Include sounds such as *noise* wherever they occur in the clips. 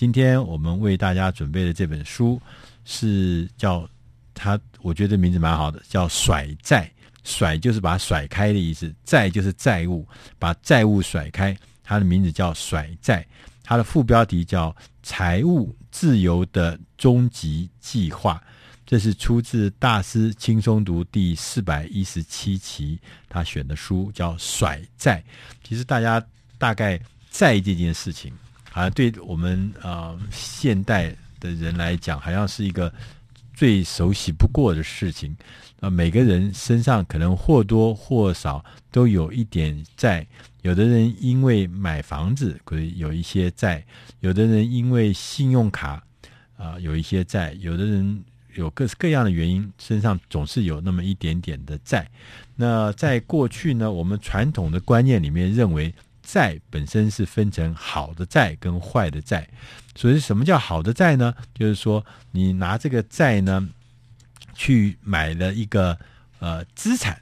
今天我们为大家准备的这本书是叫它，我觉得名字蛮好的，叫“甩债”。甩就是把甩开的意思，债就是债务，把债务甩开。它的名字叫“甩债”，它的副标题叫“财务自由的终极计划”。这是出自大师轻松读第四百一十七期，他选的书叫《甩债》。其实大家大概债这件事情，好像对我们呃现代的人来讲，好像是一个最熟悉不过的事情。啊，每个人身上可能或多或少都有一点债。有的人因为买房子，可以有一些债；有的人因为信用卡啊、有一些债；有的人。有各式各样的原因，身上总是有那么一点点的债。那在过去呢，我们传统的观念里面认为，债本身是分成好的债跟坏的债。所以，什么叫好的债呢？就是说，你拿这个债呢，去买了一个呃资产，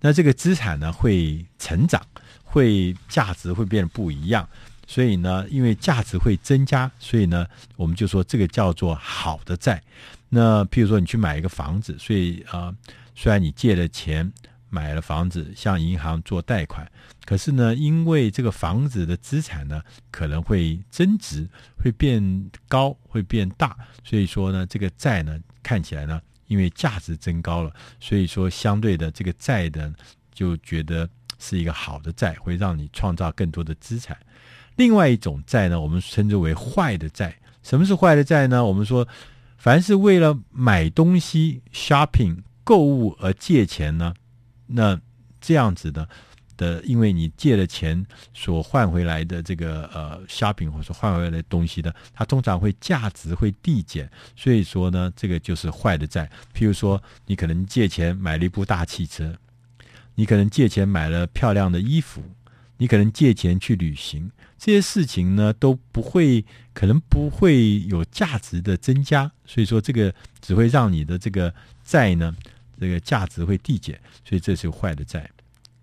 那这个资产呢会成长，会价值会变得不一样。所以呢，因为价值会增加，所以呢，我们就说这个叫做好的债。那譬如说，你去买一个房子，所以啊、呃，虽然你借了钱买了房子，向银行做贷款，可是呢，因为这个房子的资产呢可能会增值，会变高，会变大，所以说呢，这个债呢看起来呢，因为价值增高了，所以说相对的这个债的就觉得是一个好的债，会让你创造更多的资产。另外一种债呢，我们称之为坏的债。什么是坏的债呢？我们说。凡是为了买东西、shopping、购物而借钱呢，那这样子的的，因为你借了钱所换回来的这个呃 shopping 或者换回来的东西呢，它通常会价值会递减，所以说呢，这个就是坏的债。譬如说，你可能借钱买了一部大汽车，你可能借钱买了漂亮的衣服，你可能借钱去旅行。这些事情呢都不会，可能不会有价值的增加，所以说这个只会让你的这个债呢，这个价值会递减，所以这是坏的债。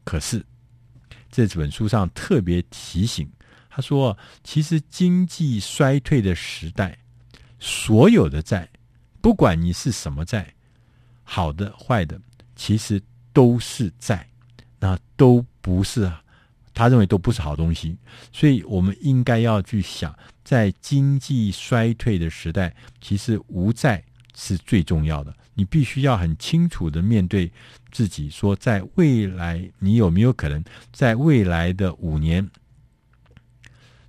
可是这本书上特别提醒，他说，其实经济衰退的时代，所有的债，不管你是什么债，好的坏的，其实都是债，那都不是。他认为都不是好东西，所以我们应该要去想，在经济衰退的时代，其实无债是最重要的。你必须要很清楚的面对自己，说在未来，你有没有可能在未来的五年，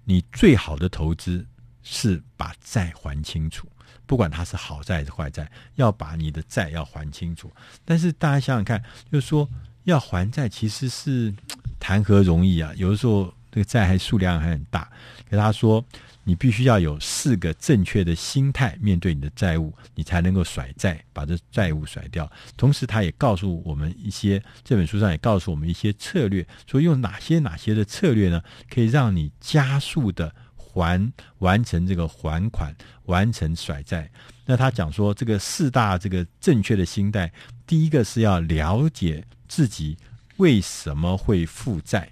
你最好的投资是把债还清楚，不管它是好债还是坏债，要把你的债要还清楚。但是大家想想看，就是说要还债，其实是。*tsk* 谈何容易啊！有的时候这个债还数量还很大。跟他说，你必须要有四个正确的心态面对你的债务，你才能够甩债，把这债务甩掉。同时，他也告诉我们一些，这本书上也告诉我们一些策略，说用哪些哪些的策略呢，可以让你加速的还完成这个还款，完成甩债。那他讲说，这个四大这个正确的心态，第一个是要了解自己。为什么会负债？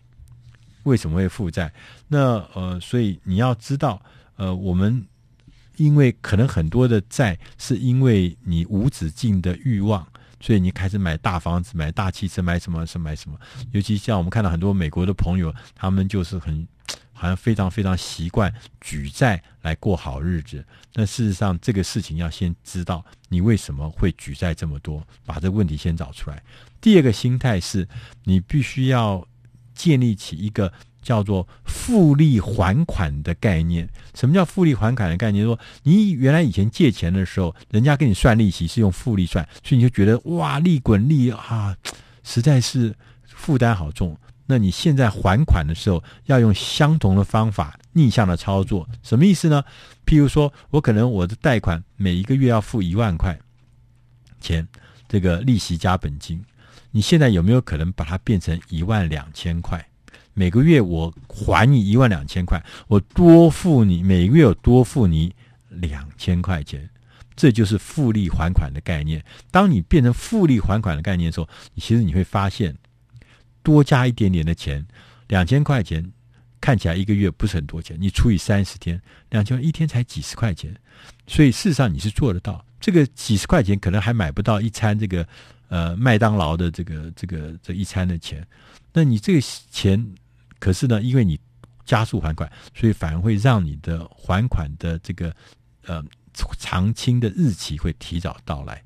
为什么会负债？那呃，所以你要知道，呃，我们因为可能很多的债是因为你无止境的欲望，所以你开始买大房子、买大汽车、买什么什买什么。尤其像我们看到很多美国的朋友，他们就是很 *tsk* 好像非常非常习惯举债来过好日子。那事实上，这个事情要先知道你为什么会举债这么多，把这个问题先找出来。第二个心态是，你必须要建立起一个叫做复利还款的概念。什么叫复利还款的概念？说你原来以前借钱的时候，人家给你算利息是用复利算，所以你就觉得哇，利滚利啊，实在是负担好重。那你现在还款的时候，要用相同的方法，逆向的操作，什么意思呢？譬如说，我可能我的贷款每一个月要付一万块钱，这个利息加本金。你现在有没有可能把它变成一万两千块？每个月我还你一万两千块，我多付你每个月有多付你两千块钱，这就是复利还款的概念。当你变成复利还款的概念的时候，其实你会发现，多加一点点的钱，两千块钱看起来一个月不是很多钱，你除以三十天，两千万一天才几十块钱，所以事实上你是做得到。这个几十块钱可能还买不到一餐这个呃麦当劳的这个这个这一餐的钱，那你这个钱可是呢，因为你加速还款，所以反而会让你的还款的这个呃偿清的日期会提早到来。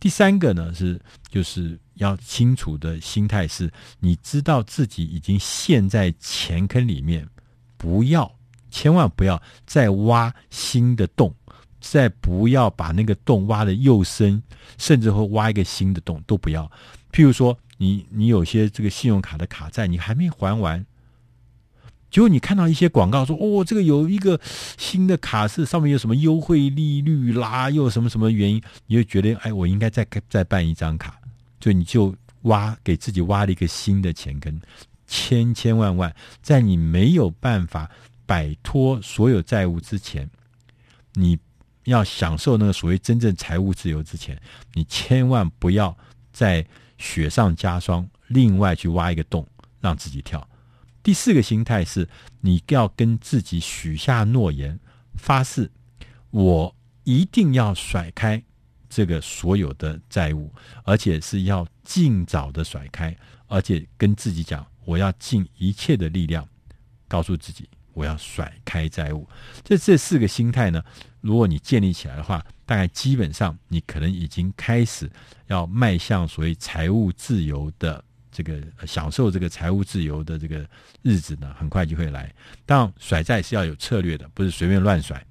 第三个呢是就是要清楚的心态是，你知道自己已经陷在钱坑里面，不要千万不要再挖新的洞，再不要把那个洞挖的又深，甚至会挖一个新的洞都不要。譬如说，你你有些这个信用卡的卡债，你还没还完。结果你看到一些广告说，哦，这个有一个新的卡是上面有什么优惠利率啦，又什么什么原因，你就觉得，哎，我应该再再办一张卡，就你就挖给自己挖了一个新的钱坑，千千万万，在你没有办法摆脱所有债务之前，你要享受那个所谓真正财务自由之前，你千万不要再雪上加霜，另外去挖一个洞让自己跳。第四个心态是，你要跟自己许下诺言，发誓，我一定要甩开这个所有的债务，而且是要尽早的甩开，而且跟自己讲，我要尽一切的力量，告诉自己，我要甩开债务。这这四个心态呢，如果你建立起来的话，大概基本上你可能已经开始要迈向所谓财务自由的。这个享受这个财务自由的这个日子呢，很快就会来。但，甩债是要有策略的，不是随便乱甩。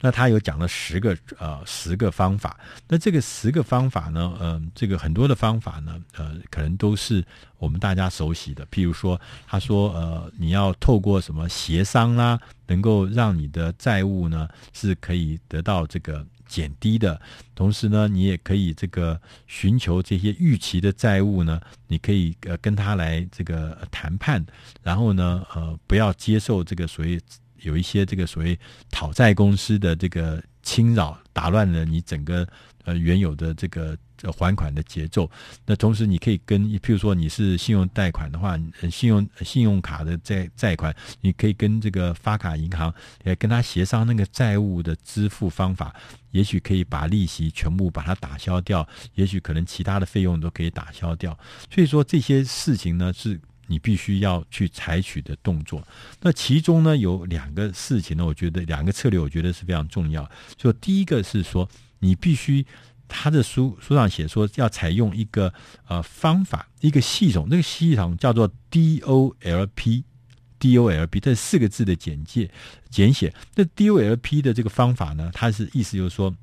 那他有讲了十个呃十个方法。那这个十个方法呢，嗯、呃，这个很多的方法呢，呃，可能都是我们大家熟悉的。譬如说，他说，呃，你要透过什么协商啦，能够让你的债务呢是可以得到这个。减低的同时呢，你也可以这个寻求这些逾期的债务呢，你可以呃跟他来这个谈判，然后呢呃不要接受这个所谓有一些这个所谓讨债公司的这个侵扰，打乱了你整个呃原有的这个。还款的节奏，那同时你可以跟，譬如说你是信用贷款的话，信用信用卡的债债款，你可以跟这个发卡银行，也跟他协商那个债务的支付方法，也许可以把利息全部把它打消掉，也许可能其他的费用都可以打消掉。所以说这些事情呢，是你必须要去采取的动作。那其中呢，有两个事情呢，我觉得两个策略，我觉得是非常重要。就第一个是说，你必须。他的书书上写说，要采用一个呃方法，一个系统，那个系统叫做 DOLP，DOLP 这四个字的简介简写。那 DOLP 的这个方法呢，它是意思就是说，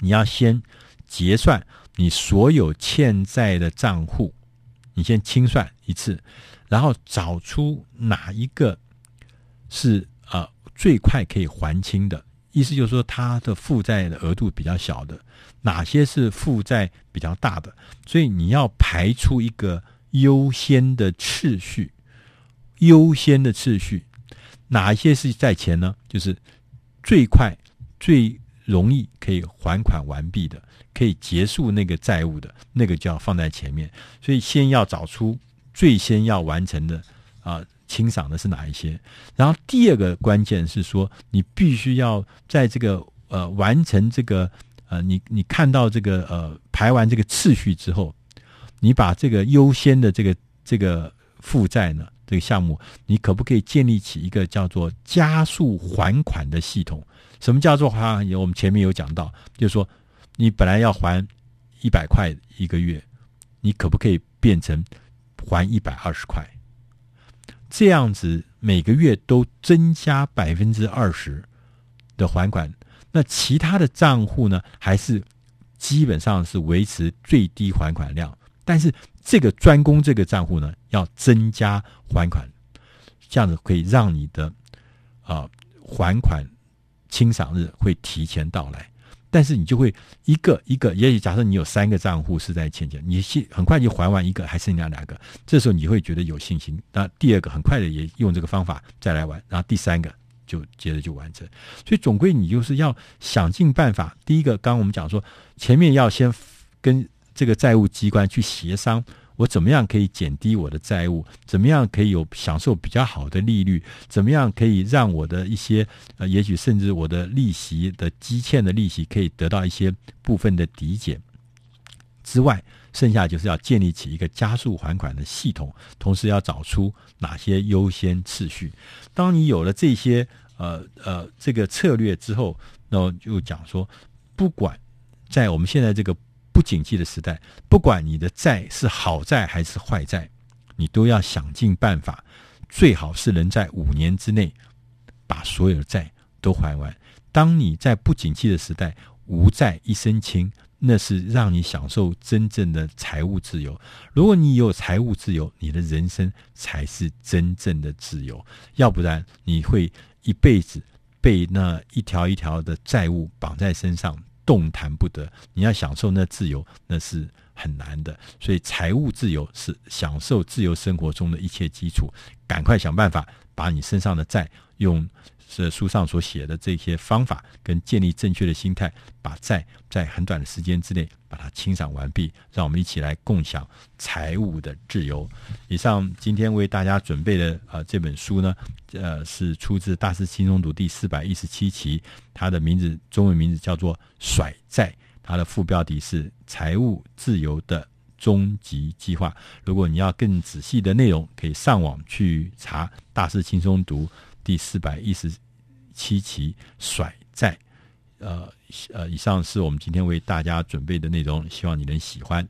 你要先结算你所有欠债的账户，你先清算一次，然后找出哪一个是呃最快可以还清的。意思就是说，他的负债的额度比较小的，哪些是负债比较大的？所以你要排出一个优先的次序，优先的次序，哪一些是在前呢？就是最快、最容易可以还款完毕的，可以结束那个债务的，那个就要放在前面。所以先要找出最先要完成的啊。清赏的是哪一些？然后第二个关键是说，你必须要在这个呃完成这个呃你你看到这个呃排完这个次序之后，你把这个优先的这个这个负债呢这个项目，你可不可以建立起一个叫做加速还款的系统？什么叫做还？我们前面有讲到，就是说你本来要还一百块一个月，你可不可以变成还一百二十块？这样子每个月都增加百分之二十的还款，那其他的账户呢，还是基本上是维持最低还款量，但是这个专攻这个账户呢，要增加还款，这样子可以让你的啊、还款清偿日会提前到来。但是你就会一个一个，也许假设你有三个账户是在欠钱，你先很快就还完一个，还剩下两个，这时候你会觉得有信心。那第二个很快的也用这个方法再来玩，然后第三个就接着就完成。所以总归你就是要想尽办法。第一个，刚刚我们讲说，前面要先跟这个债务机关去协商，我怎么样可以减低我的债务？怎么样可以有享受比较好的利率？怎么样可以让我的一些呃，也许甚至我的利息的积欠的利息可以得到一些部分的抵减？之外，剩下就是要建立起一个加速还款的系统，同时要找出哪些优先次序。当你有了这些呃呃这个策略之后，那就讲说，不管在我们现在这个不景气的时代，不管你的债是好债还是坏债，你都要想尽办法，最好是能在五年之内把所有的债都还完。当你在不景气的时代，无债一身轻。那是让你享受真正的财务自由。如果你有财务自由，你的人生才是真正的自由。要不然，你会一辈子被那一条一条的债务绑在身上，动弹不得。你要享受那自由，那是很难的。所以，财务自由是享受自由生活中的一切基础。赶快想办法把你身上的债用。是书上所写的这些方法，跟建立正确的心态，把债在很短的时间之内把它清偿完毕。让我们一起来共享财务的自由。以上今天为大家准备的、呃、这本书呢，呃是出自《大师轻松读》第四百一十七期，它的名字中文名字叫做《甩债》，它的副标题是《财务自由的终极计划》。如果你要更仔细的内容，可以上网去查《大师轻松读》。第四百一十七期甩债，呃呃，以上是我们今天为大家准备的内容，希望你能喜欢。